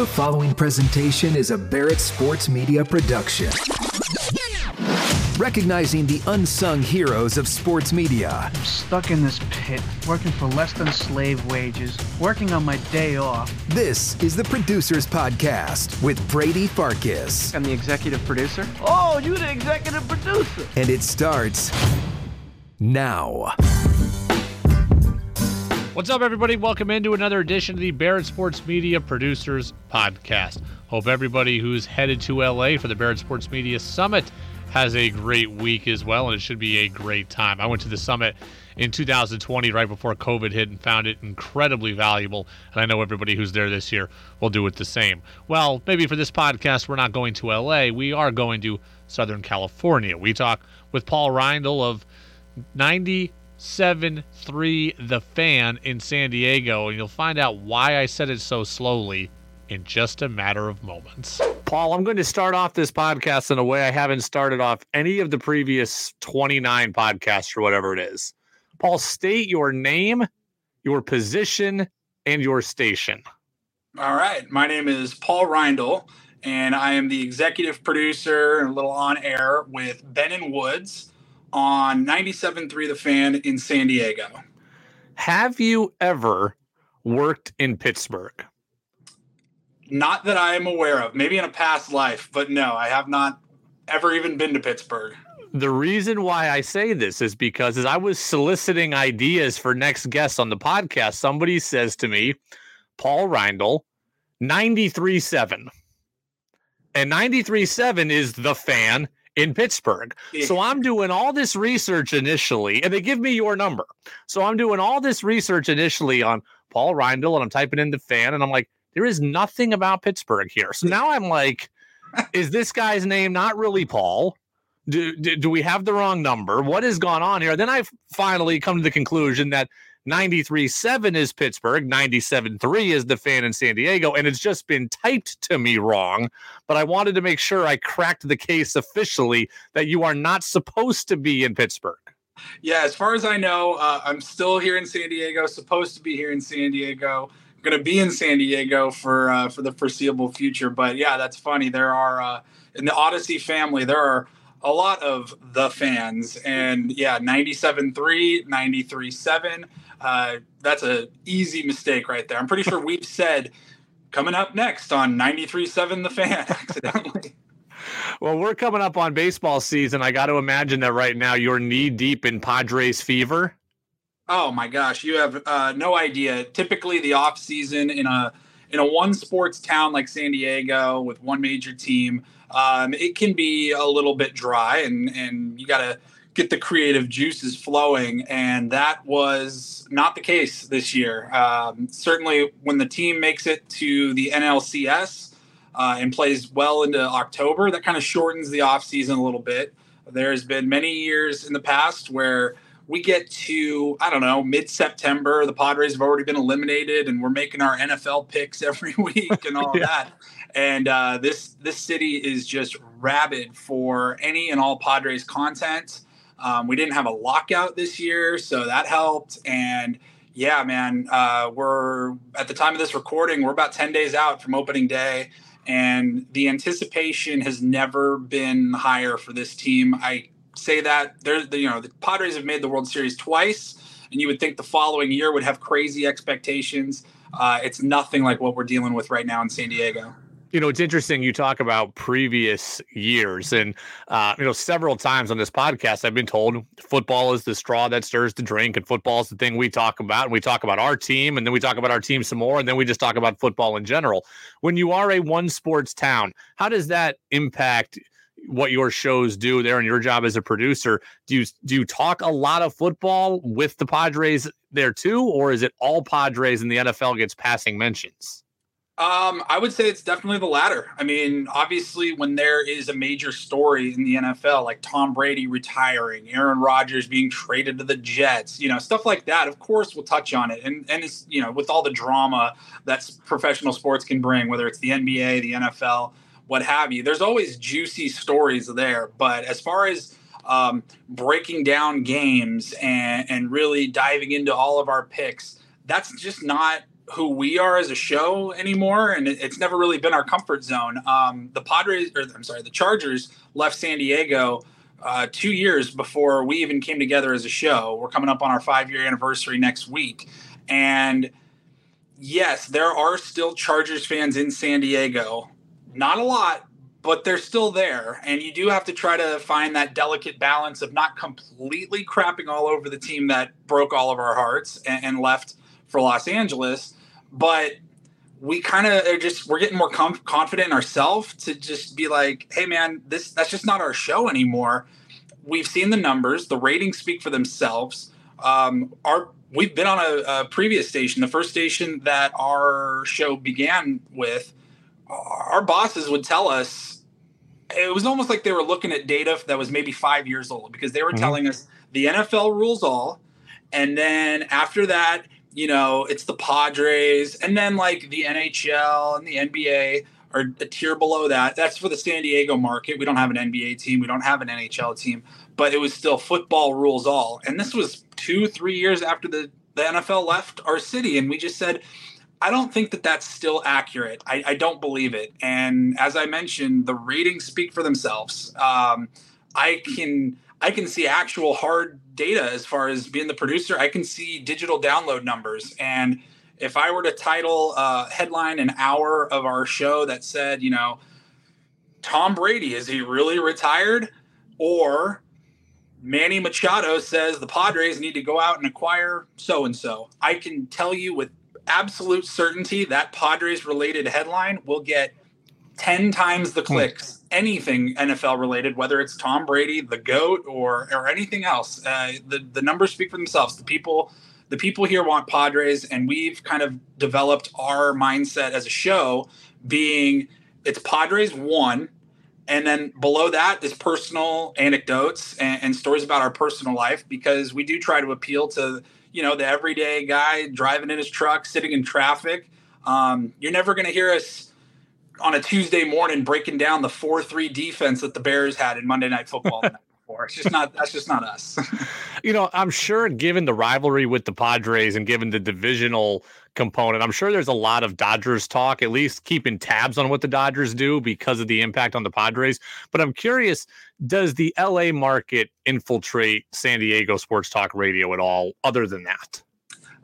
The following presentation is a Barrett Sports Media production. Recognizing the unsung heroes of sports media. I'm stuck in this pit, working for less than slave wages, working on my day off. This is the Producers Podcast with Brady Farkas. I'm the executive producer. Oh, you're the executive producer. And it starts now. What's up, everybody? Welcome into another edition of the Barrett Sports Media Producers Podcast. Hope everybody who's headed to LA for the Barrett Sports Media Summit has a great week as well, and it should be a great time. I went to the summit in 2020, right before COVID hit, and found it incredibly valuable. And I know everybody who's there this year will do it the same. Well, maybe for this podcast, we're not going to LA. We are going to Southern California. We talk with Paul Reindl of 90 Seven three The Fan in San Diego, and you'll find out why I said it so slowly in just a matter of moments. Paul, I'm going to start off this podcast in a way I haven't started off any of the previous 29 podcasts or whatever it is. Paul, state your name, your position, and your station. All right. My name is Paul Reindl, and I am the executive producer and a little on air with Ben and Woods on 97.3 The Fan in San Diego. Have you ever worked in Pittsburgh? Not that I am aware of. Maybe in a past life, but no, I have not ever even been to Pittsburgh. The reason why I say this is because as I was soliciting ideas for next guests on the podcast, somebody says to me, Paul Reindl, 93.7. And 93.7 is the fan in Pittsburgh. Yeah. So I'm doing all this research initially, and they give me your number. So I'm doing all this research initially on Paul Reindl, and I'm typing in the fan, and I'm like, there is nothing about Pittsburgh here. So now I'm like, is this guy's name not really Paul? Do, do, do we have the wrong number? What has gone on here? Then I finally come to the conclusion that 93.7 is Pittsburgh, 97.3 is the fan in San Diego, and it's just been typed to me wrong. But I wanted to make sure I cracked the case officially that you are not supposed to be in Pittsburgh. Yeah, as far as I know, uh, I'm still here in San Diego, supposed to be here in San Diego. Going to be in San Diego for uh, for the foreseeable future. But yeah, that's funny. There are uh, in the Audacy family, there are a lot of the fans, and yeah, 97.3, 93.7 uh, that's a easy mistake right there. I'm pretty sure we've said coming up next on 93.7 The Fan accidentally. Well, we're coming up on baseball season. I got to imagine that right now you're knee deep in Padres fever. Oh my gosh, you have uh, no idea. Typically, the off season in a in a one sports town like San Diego with one major team, um, it can be a little bit dry, and and you got to get the creative juices flowing. And that was not the case this year. Um, certainly, when the team makes it to the NLCS uh, and plays well into October, that kind of shortens the offseason a little bit. There's been many years in the past where we get to I don't know mid September. The Padres have already been eliminated, and we're making our NFL picks every week and all yeah. that. And uh, this this city is just rabid for any and all Padres content. Um, we didn't have a lockout this year, so that helped. And yeah, man, uh, we're at the time of this recording, we're about 10 days out from opening day. And the anticipation has never been higher for this team. I say that there's, you know, the Padres have made the World Series twice, and you would think the following year would have crazy expectations. Uh, it's nothing like what we're dealing with right now in San Diego. You know, it's interesting you talk about previous years. And, uh, you know, several times on this podcast, I've been told football is the straw that stirs the drink, and football is the thing we talk about. And we talk about our team, and then we talk about our team some more, and then we just talk about football in general. When you are a one sports town, how does that impact? What your shows do there and your job as a producer do you do you talk a lot of football with the padres there too or is it all padres and the nfl gets passing mentions um, I would say it's definitely the latter. I mean, obviously, when there is a major story in the NFL, like Tom Brady retiring, Aaron Rodgers being traded to the Jets, you know, stuff like that, of course, we'll touch on it. And and it's you know, with all the drama that professional sports can bring, whether it's the NBA, the NFL, what have you, there's always juicy stories there. But as far as um, breaking down games and and really diving into all of our picks, that's just not who we are as a show anymore, and it's never really been our comfort zone. Um, the Padres, or I'm sorry, the Chargers left San Diego uh, two years before we even came together as a show. We're coming up on our five year anniversary next week, and yes, there are still Chargers fans in San Diego. Not a lot, but they're still there. And you do have to try to find that delicate balance of not completely crapping all over the team that broke all of our hearts and, and left for Los Angeles. But we kind of are just we're getting more com- confident in ourselves to just be like, hey man, this that's just not our show anymore. We've seen the numbers, the ratings speak for themselves. Um, our we've been on a, a previous station, the first station that our show began with. Our bosses would tell us it was almost like they were looking at data that was maybe five years old because they were mm-hmm. telling us the NFL rules all, and then after that, you know, it's the Padres, and then like the NHL and the NBA are a tier below that. That's for the San Diego market. We don't have an NBA team, we don't have an NHL team, but it was still football rules all. And this was two, three years after the, the NFL left our city, and we just said, I don't think that that's still accurate. I, I don't believe it. And as I mentioned, the ratings speak for themselves. Um, I can I can see actual hard data as far as being the producer. I can see digital download numbers. And if I were to title a headline an hour of our show that said, you know, Tom Brady, is he really retired? Or Manny Machado says the Padres need to go out and acquire so and so. I can tell you with absolute certainty that Padres related headline will get 10 times the hmm. clicks anything NFL related, whether it's Tom Brady, the GOAT, or or anything else. Uh, the the numbers speak for themselves. The people the people here want Padres, and we've kind of developed our mindset as a show being it's Padres one, and then below that is personal anecdotes and, and stories about our personal life because we do try to appeal to you know the everyday guy driving in his truck, sitting in traffic. Um, you're never going to hear us on a Tuesday morning breaking down the four three defense that the Bears had in Monday Night Football. It's just not that's just not us. you know, I'm sure given the rivalry with the Padres and given the divisional component, I'm sure there's a lot of Dodgers talk, at least keeping tabs on what the Dodgers do because of the impact on the Padres. But I'm curious, does the LA market infiltrate San Diego sports talk radio at all, other than that?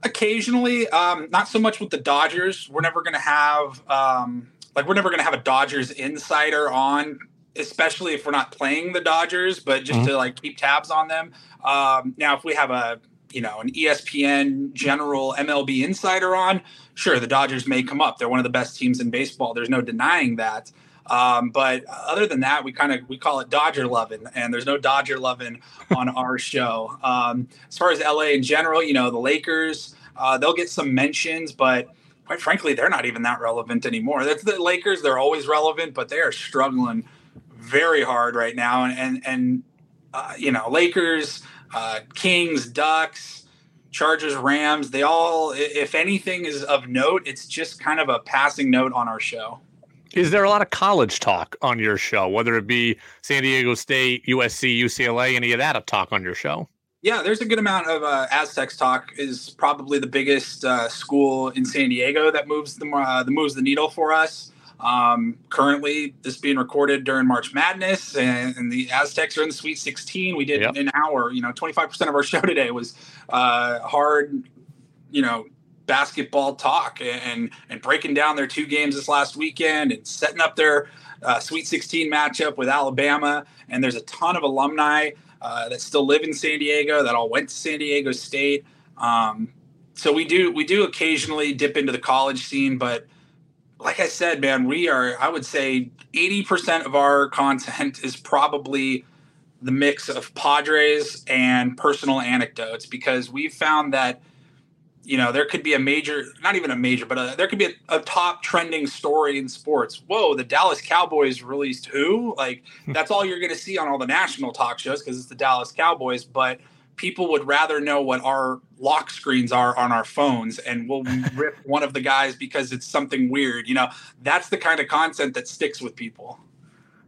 Occasionally, um, not so much with the Dodgers. We're never going to have um, like we're never going to have a Dodgers insider on, especially if we're not playing the Dodgers, but just mm-hmm. to like keep tabs on them. Um, now, if we have a you know an ESPN general MLB insider on, sure, the Dodgers may come up. They're one of the best teams in baseball. There's no denying that. Um, but other than that, we kind of we call it Dodger loving, and there's no Dodger loving on our show. Um, as far as LA in general, you know, the Lakers, uh, they'll get some mentions, but quite frankly, they're not even that relevant anymore. That's the Lakers; they're always relevant, but they are struggling very hard right now. And and, and uh, you know, Lakers, uh, Kings, Ducks, Chargers, Rams, they all, if anything is of note, it's just kind of a passing note on our show. Is there a lot of college talk on your show, whether it be San Diego State, USC, UCLA, any of that talk on your show? Yeah, there's a good amount of uh, Aztecs talk. Is probably the biggest uh, school in San Diego that moves the uh, that moves the needle for us. Um, currently, this being recorded during March Madness, and, and, the Aztecs are in the Sweet 16. We did yep. an hour. You know, 25 percent of our show today was uh, hard. You know, basketball talk and and breaking down their two games this last weekend and setting up their uh, Sweet 16 matchup with Alabama. And there's a ton of alumni uh, that still live in San Diego that all went to San Diego State. Um, so we do we do occasionally dip into the college scene, but like I said, man, we are I would say 80% of our content is probably the mix of Padres and personal anecdotes because we've found that you know, there could be a major, not even a major, but a, there could be a, a, top trending story in sports. Whoa, the Dallas Cowboys released who? Like, that's all you're going to see on all the national talk shows because it's the Dallas Cowboys. But people would rather know what our lock screens are on our phones and we'll rip one of the guys because it's something weird. You know, that's the kind of content that sticks with people.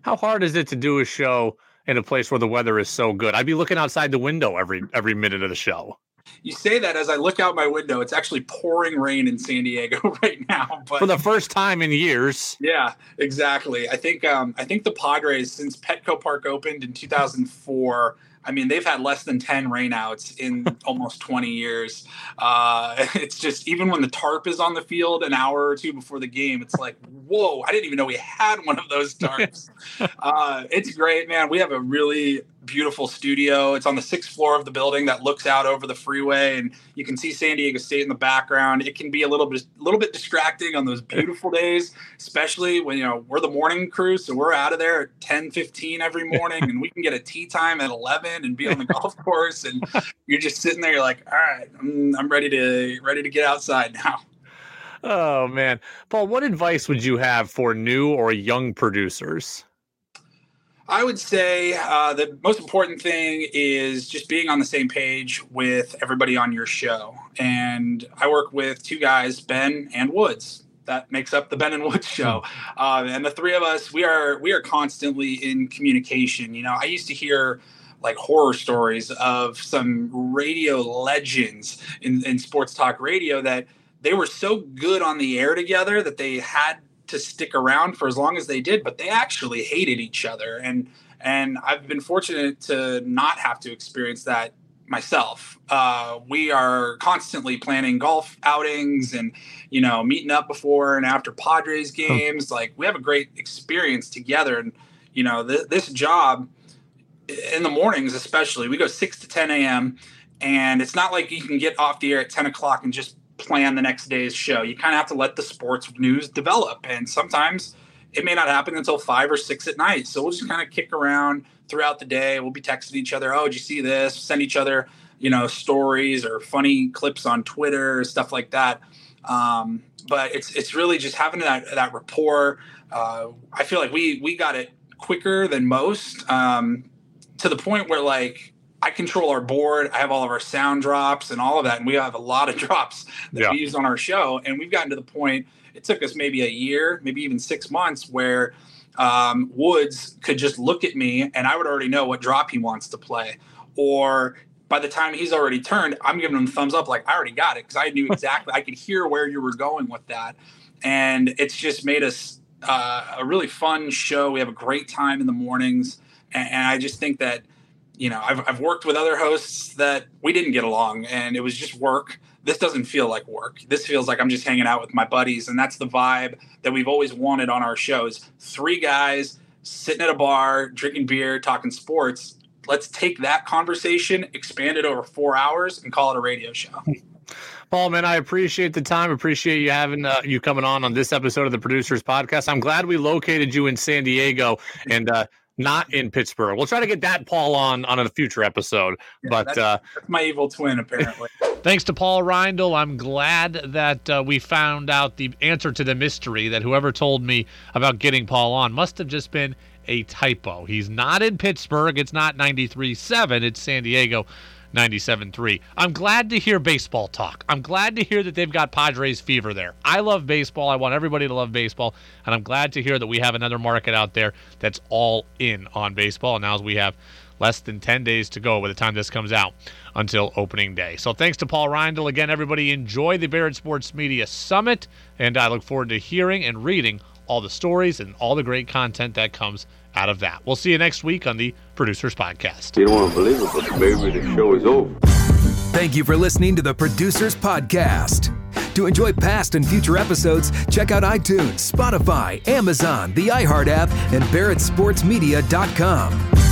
How hard is it to do a show in a place where the weather is so good? I'd be looking outside the window every every minute of the show You say that as I look out my window. It's actually pouring rain in San Diego right now. But for the first time in years. Yeah, exactly. I think um, I think the Padres since Petco Park opened in 2004 I mean, they've had less than 10 rainouts in almost 20 years. Uh, it's just, even when the tarp is on the field an hour or two before the game, it's like, whoa, I didn't even know we had one of those tarps. uh, it's great, man. We have a really beautiful studio. It's on the sixth floor of the building that looks out over the freeway, and you can see San Diego State in the background. It can be a little bit, a little bit distracting on those beautiful days, especially when you know we're the morning crew, so we're out of there at 10, 15 every morning, and we can get a tee time at 11 and be on the golf course, and you're just sitting there, you're like, all right, I'm, I'm ready to ready to get outside now. Oh man, Paul, what advice would you have for new or young producers? I would say uh, the most important thing is just being on the same page with everybody on your show. And I work with two guys, Ben and Woods. That makes up the Ben and Woods show, uh, and the three of us we are we are constantly in communication. You know, I used to hear like horror stories of some radio legends in, in sports talk radio that they were so good on the air together that they had to stick around for as long as they did, but they actually hated each other. And and I've been fortunate to not have to experience that myself. Uh, we are constantly planning golf outings and you know meeting up before and after Padres games. Like we have a great experience together. And you know th- this job in the mornings, especially, we go six to ten a.m. And it's not like you can get off the air at ten o'clock and just plan the next day's show. You kind of have to let the sports news develop. And sometimes it may not happen until five or six at night. So we'll just kind of kick around throughout the day. We'll be texting each other, oh, did you see this? Send each other, you know, stories or funny clips on Twitter, stuff like that. Um, but it's it's really just having that that rapport. Uh, I feel like we we got it quicker than most um, to the point where like I control our board. I have all of our sound drops and all of that, and we have a lot of drops that yeah. we use on our show. And we've gotten to the point. It took us maybe a year, maybe even six months, where um, Woods could just look at me, and I would already know what drop he wants to play. Or by the time he's already turned, I'm giving him thumbs up, like I already got it because I knew exactly. I could hear where you were going with that, and it's just made us uh, a really fun show. We have a great time in the mornings, and, and I just think that you know, I've, I've worked with other hosts that we didn't get along and it was just work. This doesn't feel like work. This feels like I'm just hanging out with my buddies. And that's the vibe that we've always wanted on our shows. Three guys sitting at a bar, drinking beer, talking sports. Let's take that conversation, expand it over four hours, and call it a radio show. Paul, man, I appreciate the time. Appreciate you having uh, you coming on on this episode of the Producers Podcast. I'm glad we located you in San Diego, and uh, not in Pittsburgh. We'll try to get that Paul on on a future episode. Yeah, but that's, uh, that's my evil twin, apparently. thanks to Paul Reindl. I'm glad that uh, we found out the answer to the mystery that whoever told me about getting Paul on must have just been a typo. He's not in Pittsburgh. It's not 93.7. It's San Diego. 97.3. I'm glad to hear baseball talk. I'm glad to hear that they've got Padres fever there. I love baseball. I want everybody to love baseball. And I'm glad to hear that we have another market out there that's all in on baseball. And now as we have less than 10 days to go by the time this comes out until opening day. So thanks to Paul Reindl. Again, everybody enjoy the Barrett Sports Media Summit. And I look forward to hearing and reading all the stories and all the great content that comes out of that. We'll see you next week on the Producers Podcast. You don't want to believe it, but maybe the show is over. Thank you for listening to the Producers Podcast. To enjoy past and future episodes, check out iTunes, Spotify, Amazon, the iHeart app, and BarrettSportsMedia.com.